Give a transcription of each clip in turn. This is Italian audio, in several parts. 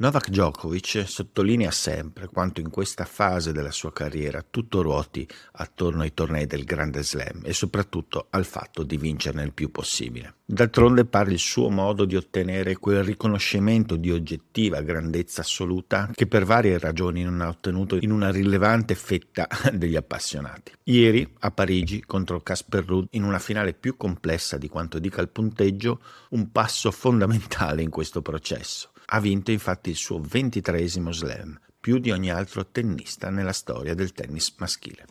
Novak Djokovic sottolinea sempre quanto in questa fase della sua carriera tutto ruoti attorno ai tornei del Grande Slam e soprattutto al fatto di vincerne il più possibile. D'altronde pare il suo modo di ottenere quel riconoscimento di oggettiva grandezza assoluta che per varie ragioni non ha ottenuto in una rilevante fetta degli appassionati. Ieri a Parigi contro Casper Ruud in una finale più complessa di quanto dica il punteggio, un passo fondamentale in questo processo ha vinto infatti il suo ventitreesimo slam, più di ogni altro tennista nella storia del tennis maschile.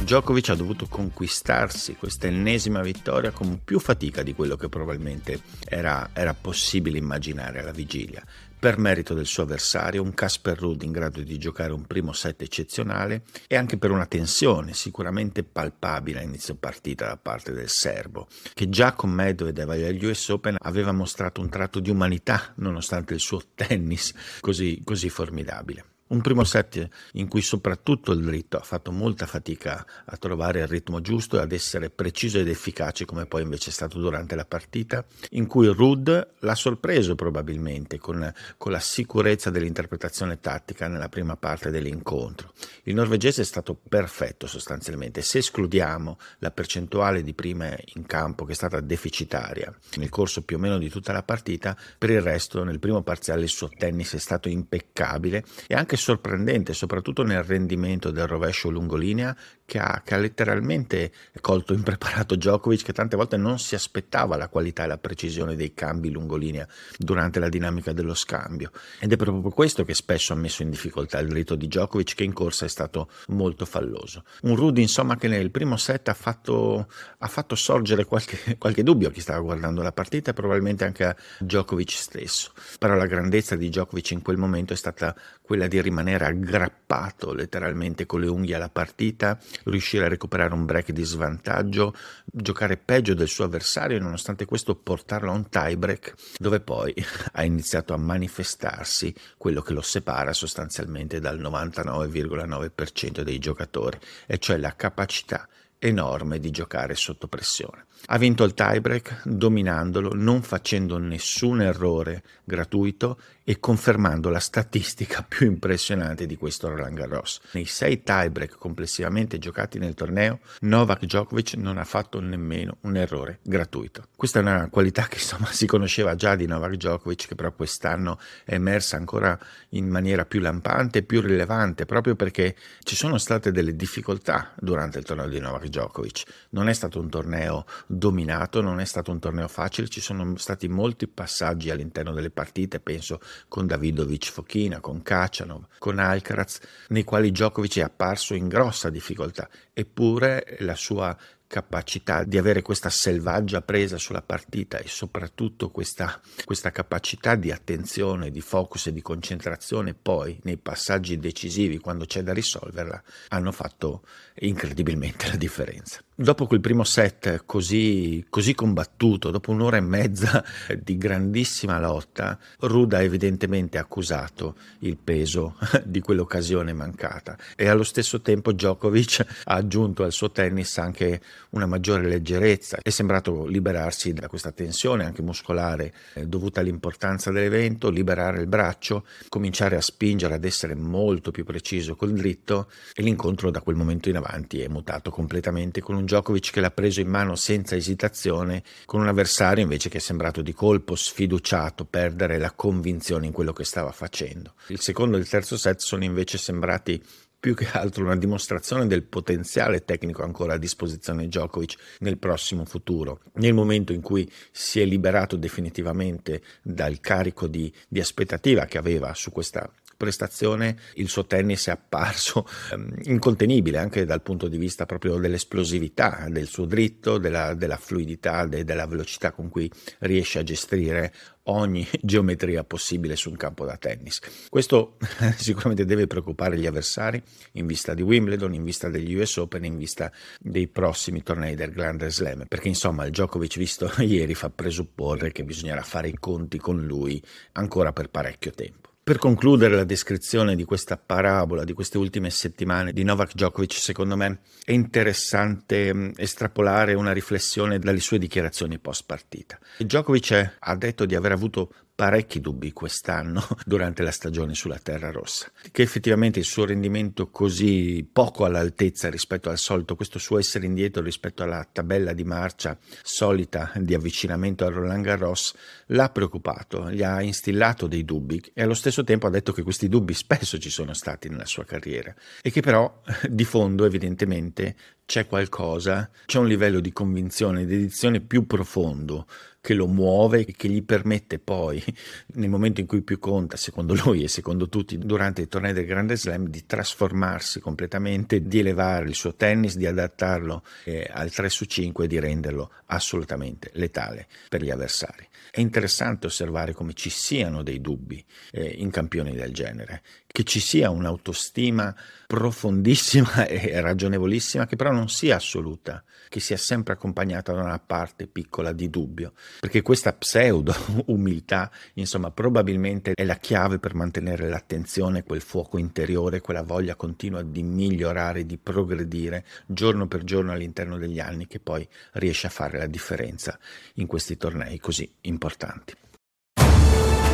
Djokovic ha dovuto conquistarsi questa ennesima vittoria con più fatica di quello che probabilmente era, era possibile immaginare alla vigilia per merito del suo avversario, un Casper Ruud in grado di giocare un primo set eccezionale e anche per una tensione sicuramente palpabile a inizio partita da parte del serbo, che già con Medvedev agli US Open aveva mostrato un tratto di umanità nonostante il suo tennis così, così formidabile. Un primo set in cui soprattutto il dritto ha fatto molta fatica a trovare il ritmo giusto e ad essere preciso ed efficace come poi invece è stato durante la partita, in cui Rud l'ha sorpreso probabilmente con, con la sicurezza dell'interpretazione tattica nella prima parte dell'incontro. Il norvegese è stato perfetto sostanzialmente, se escludiamo la percentuale di prime in campo che è stata deficitaria nel corso più o meno di tutta la partita, per il resto nel primo parziale il suo tennis è stato impeccabile e anche anche sorprendente, soprattutto nel rendimento del rovescio lungolinea, che ha, che ha letteralmente colto impreparato Djokovic, che tante volte non si aspettava la qualità e la precisione dei cambi lungolinea durante la dinamica dello scambio. Ed è proprio questo che spesso ha messo in difficoltà il dritto di Djokovic, che in corsa è stato molto falloso. Un Rudy, insomma, che nel primo set ha fatto, ha fatto sorgere qualche, qualche dubbio a chi stava guardando la partita e probabilmente anche a Djokovic stesso. Però la grandezza di Djokovic in quel momento è stata quella di rimanere aggrappato letteralmente con le unghie alla partita, riuscire a recuperare un break di svantaggio, giocare peggio del suo avversario e nonostante questo portarlo a un tie break dove poi ha iniziato a manifestarsi quello che lo separa sostanzialmente dal 99,9% dei giocatori, e cioè la capacità enorme di giocare sotto pressione. Ha vinto il tiebreak dominandolo, non facendo nessun errore gratuito e confermando la statistica più impressionante di questo Roland Garros. Nei sei tiebreak complessivamente giocati nel torneo, Novak Djokovic non ha fatto nemmeno un errore gratuito. Questa è una qualità che insomma si conosceva già di Novak Djokovic, che però quest'anno è emersa ancora in maniera più lampante e più rilevante, proprio perché ci sono state delle difficoltà durante il torneo di Novak Djokovic. Non è stato un torneo dominato, non è stato un torneo facile, ci sono stati molti passaggi all'interno delle partite, penso con Davidovic Fochina, con Kachanov, con Alcaraz, nei quali Djokovic è apparso in grossa difficoltà, eppure la sua capacità di avere questa selvaggia presa sulla partita e soprattutto questa, questa, capacità di attenzione, di focus e di concentrazione poi nei passaggi decisivi quando c'è da risolverla hanno fatto incredibilmente la differenza. Dopo quel primo set così, così, combattuto, dopo un'ora e mezza di grandissima lotta, Ruda ha evidentemente accusato il peso di quell'occasione mancata e allo stesso tempo Djokovic ha aggiunto al suo tennis anche una maggiore leggerezza. È sembrato liberarsi da questa tensione anche muscolare eh, dovuta all'importanza dell'evento, liberare il braccio, cominciare a spingere ad essere molto più preciso col dritto e l'incontro da quel momento in avanti è mutato completamente con un Djokovic che l'ha preso in mano senza esitazione, con un avversario invece che è sembrato di colpo sfiduciato, perdere la convinzione in quello che stava facendo. Il secondo e il terzo set sono invece sembrati più che altro una dimostrazione del potenziale tecnico ancora a disposizione di Djokovic nel prossimo futuro. Nel momento in cui si è liberato definitivamente dal carico di, di aspettativa che aveva su questa prestazione il suo tennis è apparso um, incontenibile anche dal punto di vista proprio dell'esplosività del suo dritto, della, della fluidità, de, della velocità con cui riesce a gestire ogni geometria possibile su un campo da tennis. Questo sicuramente deve preoccupare gli avversari in vista di Wimbledon, in vista degli US Open, in vista dei prossimi tornei del Grand Slam, perché insomma il Djokovic visto ieri fa presupporre che bisognerà fare i conti con lui ancora per parecchio tempo. Per concludere la descrizione di questa parabola di queste ultime settimane di Novak Djokovic, secondo me è interessante mm, estrapolare una riflessione dalle sue dichiarazioni post partita. Djokovic ha detto di aver avuto parecchi dubbi quest'anno durante la stagione sulla Terra Rossa, che effettivamente il suo rendimento così poco all'altezza rispetto al solito, questo suo essere indietro rispetto alla tabella di marcia solita di avvicinamento al Roland Garros, l'ha preoccupato, gli ha instillato dei dubbi e allo stesso tempo ha detto che questi dubbi spesso ci sono stati nella sua carriera e che però di fondo evidentemente c'è qualcosa, c'è un livello di convinzione, di dedizione più profondo che lo muove e che gli permette poi, nel momento in cui più conta, secondo lui e secondo tutti, durante i tornei del Grande Slam, di trasformarsi completamente, di elevare il suo tennis, di adattarlo eh, al 3 su 5 e di renderlo assolutamente letale per gli avversari. È interessante osservare come ci siano dei dubbi eh, in campioni del genere, che ci sia un'autostima profondissima e ragionevolissima che però non sia assoluta, che sia sempre accompagnata da una parte piccola di dubbio, perché questa pseudo umiltà, insomma, probabilmente è la chiave per mantenere l'attenzione, quel fuoco interiore, quella voglia continua di migliorare, di progredire giorno per giorno all'interno degli anni che poi riesce a fare la differenza in questi tornei così importanti.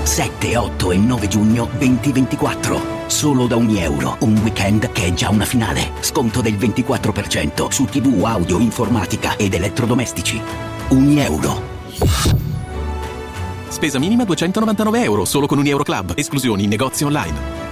7, 8 e 9 giugno 2024. Solo da ogni euro. Un weekend che è già una finale. Sconto del 24% su TV, audio, informatica ed elettrodomestici. Ogni euro. Spesa minima 299 euro solo con un Euro Club. Esclusioni in negozi online.